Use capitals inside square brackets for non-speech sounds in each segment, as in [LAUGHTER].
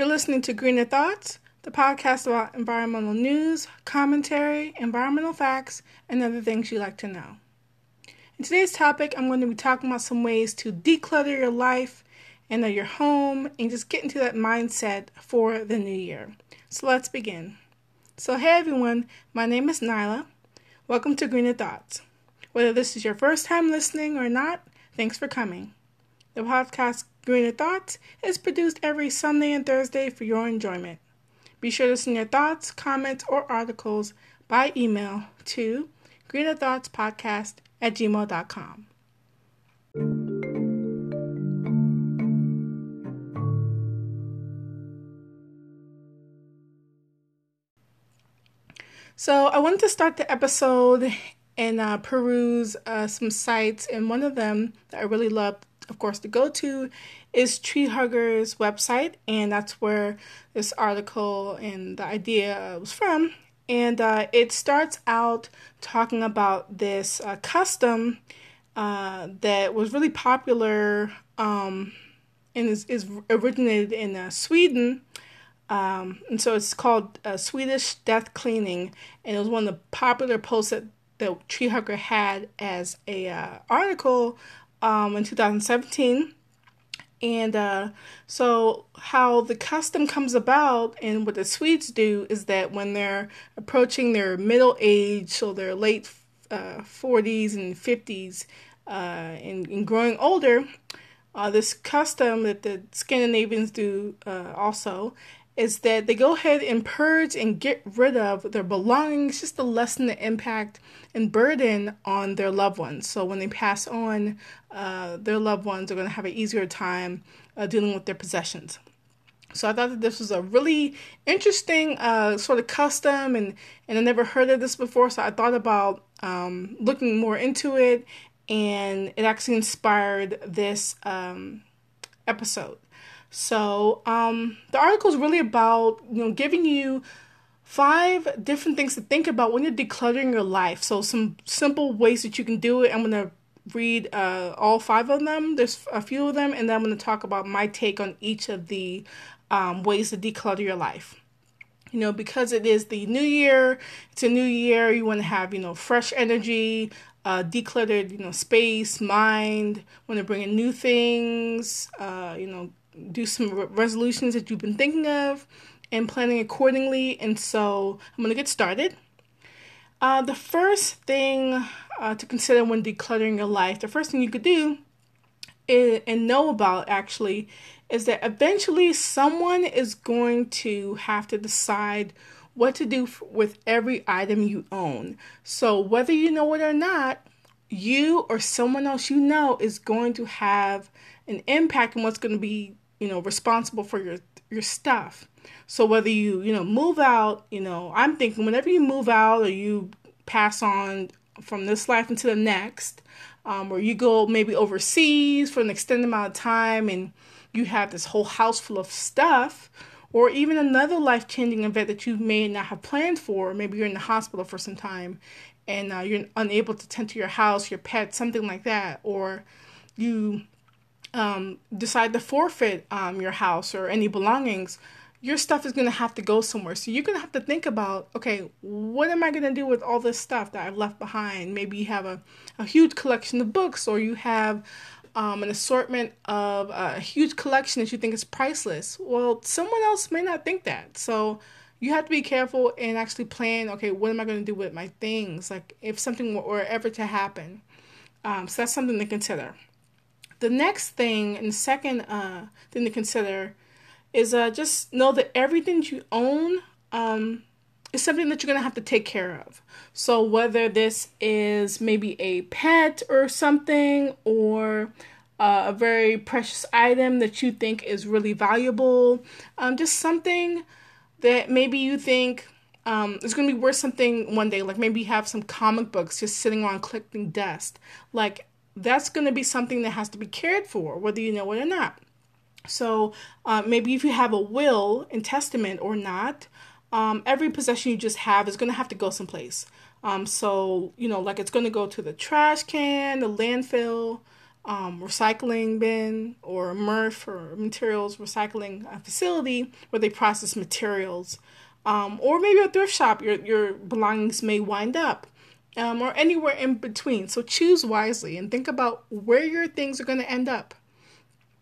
You're listening to Greener Thoughts, the podcast about environmental news, commentary, environmental facts, and other things you like to know. In today's topic, I'm going to be talking about some ways to declutter your life and your home and just get into that mindset for the new year. So let's begin. So, hey everyone, my name is Nyla. Welcome to Greener Thoughts. Whether this is your first time listening or not, thanks for coming. The podcast Greener Thoughts is produced every Sunday and Thursday for your enjoyment. Be sure to send your thoughts, comments, or articles by email to greenerthoughtspodcast at gmail.com. So, I wanted to start the episode and uh, peruse uh, some sites, and one of them that I really loved, of course, to go to is Tree Hugger's website, and that's where this article and the idea was from. And uh, it starts out talking about this uh, custom uh, that was really popular um, and is, is originated in uh, Sweden. Um, and so it's called uh, Swedish Death Cleaning, and it was one of the popular posts that, that Tree Hugger had as a uh, article um, in 2017. And uh, so, how the custom comes about and what the Swedes do is that when they're approaching their middle age, so their late uh, 40s and 50s, uh, and, and, growing older, uh, this custom that the Scandinavians do uh, also is that they go ahead and purge and get rid of their belongings just to lessen the impact and burden on their loved ones. So when they pass on, uh, their loved ones are going to have an easier time uh, dealing with their possessions. So I thought that this was a really interesting uh, sort of custom, and and I never heard of this before. So I thought about um, looking more into it, and it actually inspired this um, episode. So um, the article is really about you know giving you five different things to think about when you're decluttering your life. So some simple ways that you can do it. I'm gonna read uh, all five of them. There's a few of them, and then I'm gonna talk about my take on each of the um, ways to declutter your life. You know, because it is the new year, it's a new year, you want to have, you know, fresh energy, uh, decluttered, you know, space, mind, want to bring in new things, uh, you know, do some re- resolutions that you've been thinking of and planning accordingly. And so I'm going to get started. Uh, the first thing uh, to consider when decluttering your life, the first thing you could do is, and know about actually is that eventually someone is going to have to decide what to do f- with every item you own. So whether you know it or not, you or someone else you know is going to have an impact on what's going to be you know responsible for your your stuff. So whether you you know move out you know i'm thinking whenever you move out or you pass on from this life into the next um, or you go maybe overseas for an extended amount of time and you have this whole house full of stuff or even another life-changing event that you may not have planned for maybe you're in the hospital for some time and uh, you're unable to tend to your house your pet something like that or you um, decide to forfeit um, your house or any belongings, your stuff is going to have to go somewhere. So you're going to have to think about, okay, what am I going to do with all this stuff that I've left behind? Maybe you have a, a huge collection of books or you have um, an assortment of uh, a huge collection that you think is priceless. Well, someone else may not think that. So you have to be careful and actually plan, okay, what am I going to do with my things? Like if something were ever to happen. Um, so that's something to consider. The next thing and second uh, thing to consider is uh, just know that everything you own um, is something that you're going to have to take care of. So, whether this is maybe a pet or something, or uh, a very precious item that you think is really valuable, um, just something that maybe you think um, is going to be worth something one day. Like maybe you have some comic books just sitting around collecting dust. Like that's going to be something that has to be cared for, whether you know it or not. So uh, maybe if you have a will and testament or not, um, every possession you just have is going to have to go someplace. Um, so you know, like it's going to go to the trash can, the landfill, um, recycling bin or MRF or materials recycling facility where they process materials. Um, or maybe a thrift shop, your, your belongings may wind up, um, or anywhere in between. So choose wisely and think about where your things are going to end up.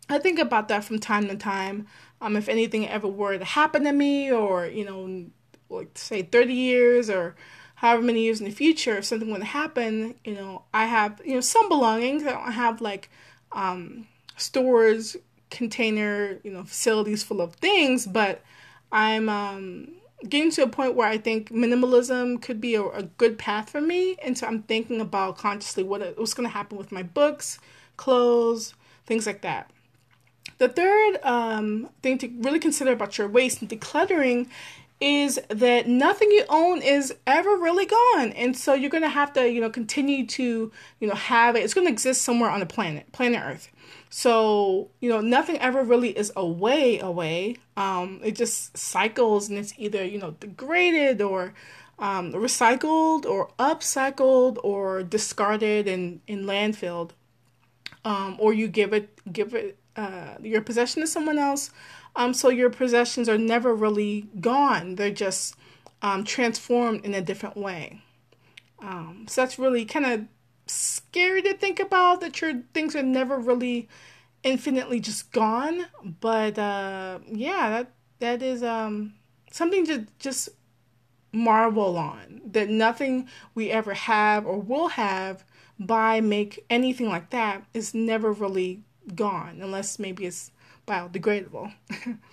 I think about that from time to time. Um, if anything ever were to happen to me, or you know, like say 30 years or however many years in the future, if something were to happen, you know, I have, you know, some belongings. I don't have like um, stores, container, you know, facilities full of things, but I'm um, getting to a point where I think minimalism could be a, a good path for me. And so I'm thinking about consciously what what's going to happen with my books, clothes, things like that. The third um, thing to really consider about your waste and decluttering is that nothing you own is ever really gone. And so you're going to have to you know continue to you know have it. It's going to exist somewhere on the planet planet earth. So you know nothing ever really is away away. Um it just cycles and it's either you know degraded or um, recycled or upcycled or discarded and in landfilled. Um, or you give it give it uh, your possession to someone else um, so your possessions are never really gone, they're just um, transformed in a different way. Um, so that's really kind of scary to think about that your things are never really infinitely just gone. But uh, yeah, that that is um, something to just marvel on that nothing we ever have or will have by make anything like that is never really gone unless maybe it's biodegradable.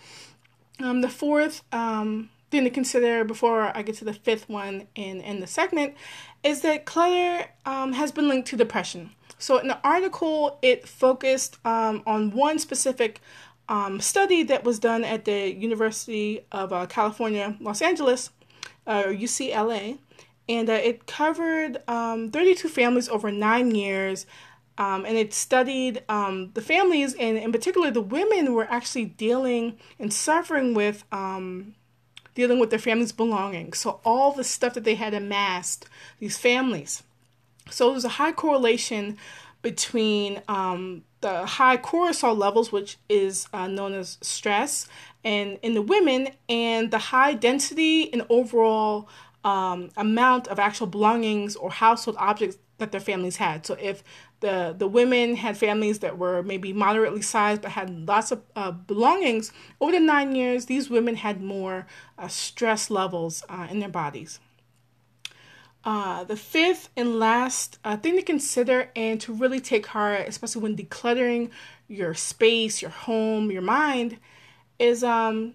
[LAUGHS] um, the fourth um, thing to consider before I get to the fifth one in, in the segment is that clutter um, has been linked to depression. So, in the article, it focused um, on one specific um, study that was done at the University of uh, California, Los Angeles, uh, or UCLA, and uh, it covered um, 32 families over nine years um, and it studied um, the families, and in particular, the women were actually dealing and suffering with um, dealing with their families' belongings. So all the stuff that they had amassed, these families. So there's a high correlation between um, the high cortisol levels, which is uh, known as stress, and in the women, and the high density and overall um, amount of actual belongings or household objects that their families had. So if the the women had families that were maybe moderately sized but had lots of uh, belongings, over the nine years, these women had more uh, stress levels uh, in their bodies. Uh, the fifth and last uh, thing to consider and to really take heart, especially when decluttering your space, your home, your mind, is um,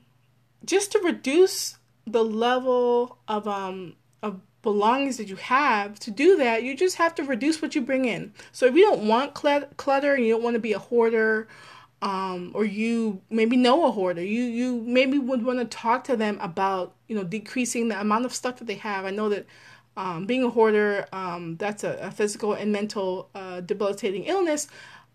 just to reduce the level of um, of belongings that you have, to do that, you just have to reduce what you bring in. So if you don't want clutter and you don't want to be a hoarder, um, or you maybe know a hoarder, you you maybe would want to talk to them about you know decreasing the amount of stuff that they have. I know that um, being a hoarder, um, that's a, a, physical and mental uh, debilitating illness,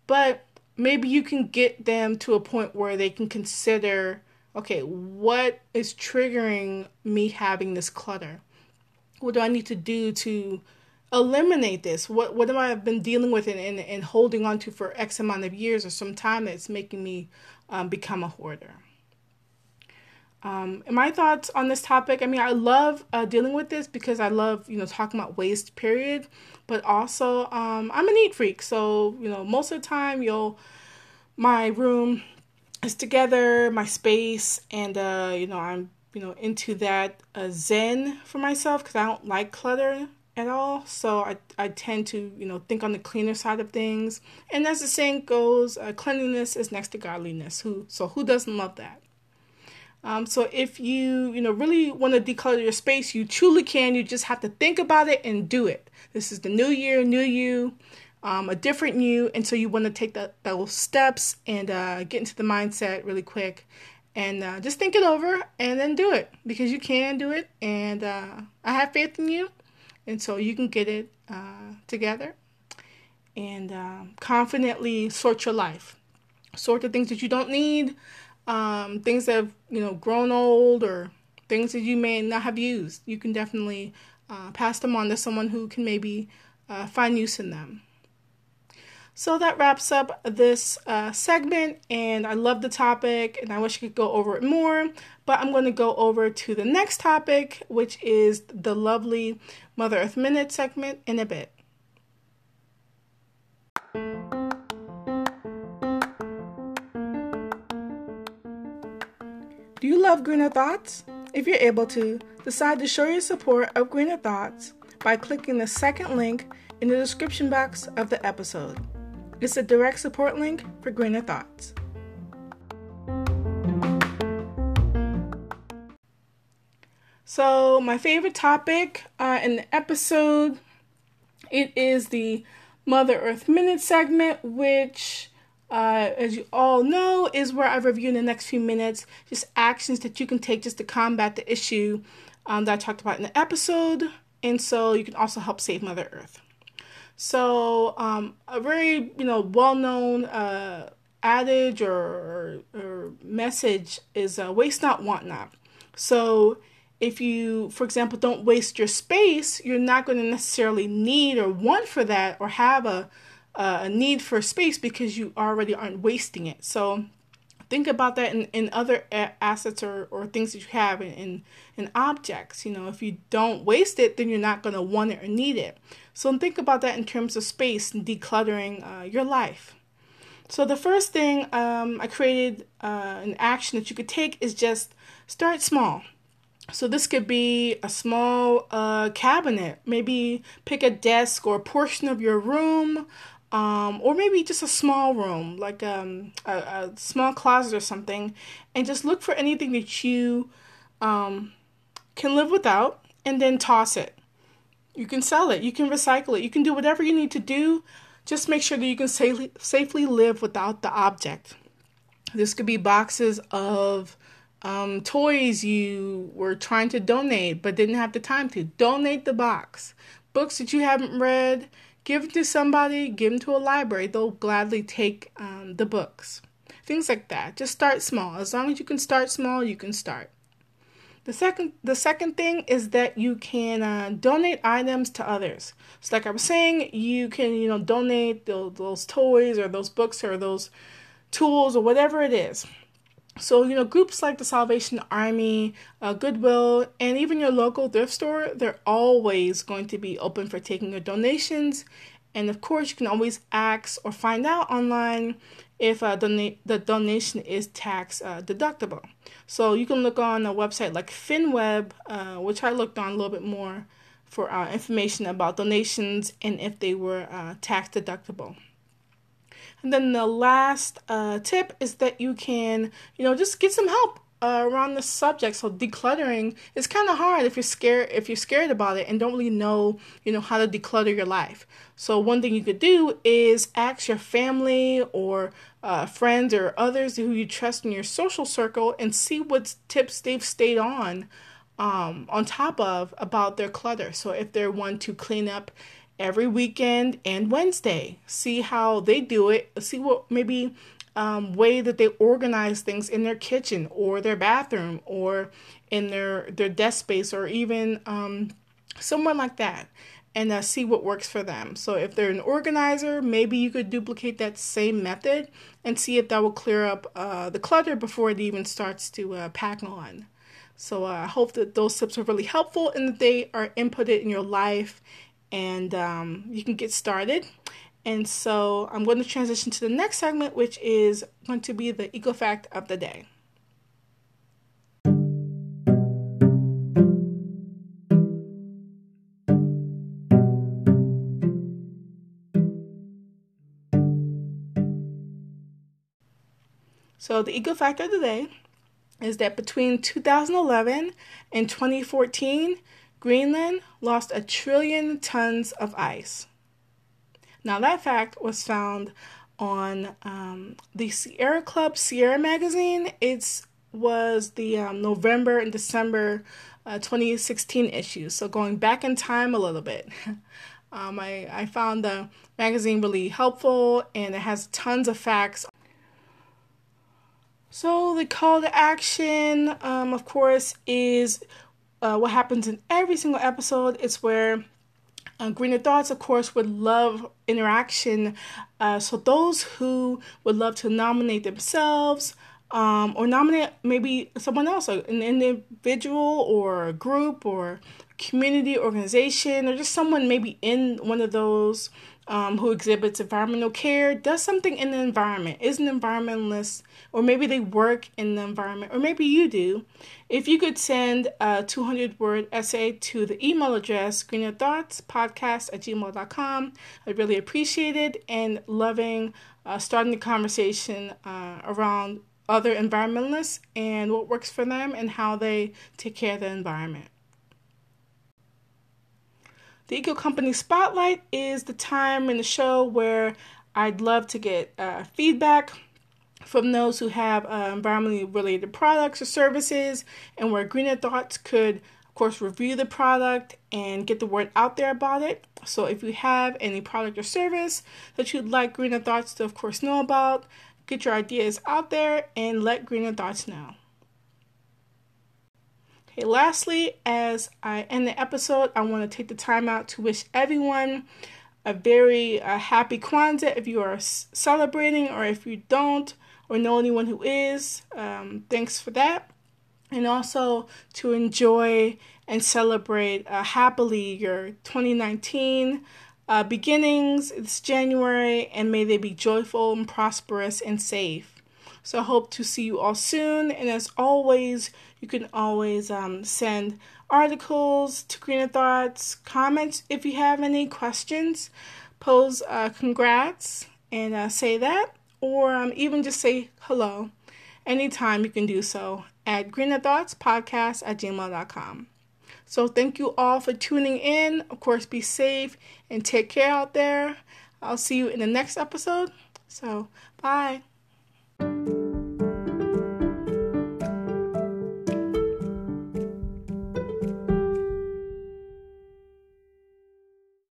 but maybe you can get them to a point where they can consider okay, what is triggering me having this clutter? What do I need to do to eliminate this? What what have I been dealing with and, and, and holding on to for X amount of years or some time that's making me um, become a hoarder? Um, and my thoughts on this topic, I mean, I love uh, dealing with this because I love, you know, talking about waste, period. But also, um, I'm a neat freak. So, you know, most of the time, you'll, my room is together, my space, and, uh, you know, I'm you know into that uh, zen for myself because I don't like clutter at all. So I, I tend to you know think on the cleaner side of things. And as the saying goes, uh, cleanliness is next to godliness. Who so who doesn't love that? Um, so if you you know really want to declutter your space, you truly can. You just have to think about it and do it. This is the new year, new you. Um, a different you, and so you want to take that those steps and uh, get into the mindset really quick and uh, just think it over and then do it because you can do it. And uh, i have faith in you and so you can get it uh, together. And um, confidently sort your life. Sort the things that you don't need um, things that have you know grown old or things that you may not have used. You can definitely uh, pass them on to someone who can maybe uh, find use in them So that wraps up this uh, segment, and I love the topic, and I wish I could go over it more. But I'm going to go over to the next topic, which is the lovely Mother Earth Minute segment in a bit. Do you love Greener Thoughts? If you're able to, decide to show your support of Greener Thoughts by clicking the second link in the description box of the episode. It's a direct support link for Greener Thoughts. So, my favorite topic uh, in the episode it is the Mother Earth Minute segment, which, uh, as you all know, is where I review in the next few minutes just actions that you can take just to combat the issue um, that I talked about in the episode, and so you can also help save Mother Earth. So, um, a very you know well known uh, adage or, or, or, message is uh, "waste not, want not." So, if you, for example, don't waste your space, you're not going to necessarily need or want for that or have a a need for space because you already aren't wasting it. So, think about that in, in other assets or, or things that you have in, in, in objects. You know, if you don't waste it, then you're not going to want it or need it. So think about that in terms of space and decluttering uh, your life. So the first thing um, I created uh, an action that you could take is just start small. So this could be a small uh, cabinet. Maybe pick a desk or a portion of your room, um, or maybe just a small room, like um, a, a, small closet or something, and just look for anything that you um, can live without, and then toss it. You can sell it, you can recycle it, you can do whatever you need to do. Just make sure that you can safely, safely live without the object. This could be boxes of um, toys you were trying to donate but didn't have the time to. Donate the box. Books that you haven't read, give them to somebody, give them to a library. They'll gladly take um, the books. Things like that. Just start small. As long as you can start small, you can start. The second, the second thing is that you can uh, donate items to others. So, like I was saying, you can you know donate those, those toys or those books or those tools or whatever it is. So, you know, groups like the Salvation Army, uh, Goodwill, and even your local thrift store, they're always going to be open for taking your donations. And of course, you can always ask or find out online if uh, the, the donation is tax uh, deductible. So you can look on a website like FinWeb, uh, which I looked on a little bit more for uh, information about donations and if they were uh, tax deductible. And then the last uh, tip is that you can, you know, just get some help uh, around the subject. So decluttering is kind of hard if you're scared if you're scared about it and don't really know you know how to declutter your life. So one thing you could do is ask your family or uh, friends or others who you trust in your social circle and see what tips they've stayed on um, on top of about their clutter. So if they're one to clean up every weekend and Wednesday, see how they do it. See what maybe um, way that they organize things in their kitchen or their bathroom or in their their desk space or even um, somewhere like that and uh, see what works for them. So if they're an organizer, maybe you could duplicate that same method and see if that will clear up uh, the clutter before it even starts to uh, pack on. So uh, I hope that those tips are really helpful and that they are inputted in your life and um, you can get started. And so I'm going to transition to the next segment, which is going to be the eco fact of the day. So the eco fact of the day is that between 2011 and 2014, Greenland lost a trillion tons of ice. Now, that fact was found on um, the Sierra Club Sierra magazine. It was the um, November and December uh, 2016 issue. So, going back in time a little bit. [LAUGHS] um, I, I found the magazine really helpful and it has tons of facts. So, the call to action, um, of course, is uh, what happens in every single episode. It's where Uh, Greener Thoughts, of course, would love interaction. Uh, so those who would love to nominate themselves um, or nominate maybe someone else, an individual or a group or community organization or just someone maybe in one of those um, who exhibits environmental care does something in the environment, is an environmentalist, or maybe they work in the environment, or maybe you do. If you could send a 200 word essay to the email address greenerthoughtspodcast at gmail.com, I'd really appreciate it and loving uh, starting the conversation uh, around other environmentalists and what works for them and how they take care of the environment. The Eco Company Spotlight is the time in the show where I'd love to get uh, feedback from those who have uh, environmentally related products or services, and where Greener Thoughts could, of course, review the product and get the word out there about it. So, if you have any product or service that you'd like Greener Thoughts to, of course, know about, get your ideas out there and let Greener Thoughts know. Okay, lastly, as I end the episode, I want to take the time out to wish everyone a very uh, happy Kwanzaa if you are celebrating or if you don't or know anyone who is. Um, thanks for that. And also to enjoy and celebrate uh, happily your 2019 uh, beginnings. It's January, and may they be joyful and prosperous and safe. So I hope to see you all soon. And as always, you can always um, send articles to Greener Thoughts, comments if you have any questions, pose uh, congrats and uh, say that, or um, even just say hello. Anytime you can do so at Greener Thoughts Podcast at gmail.com. So thank you all for tuning in. Of course, be safe and take care out there. I'll see you in the next episode. So, bye.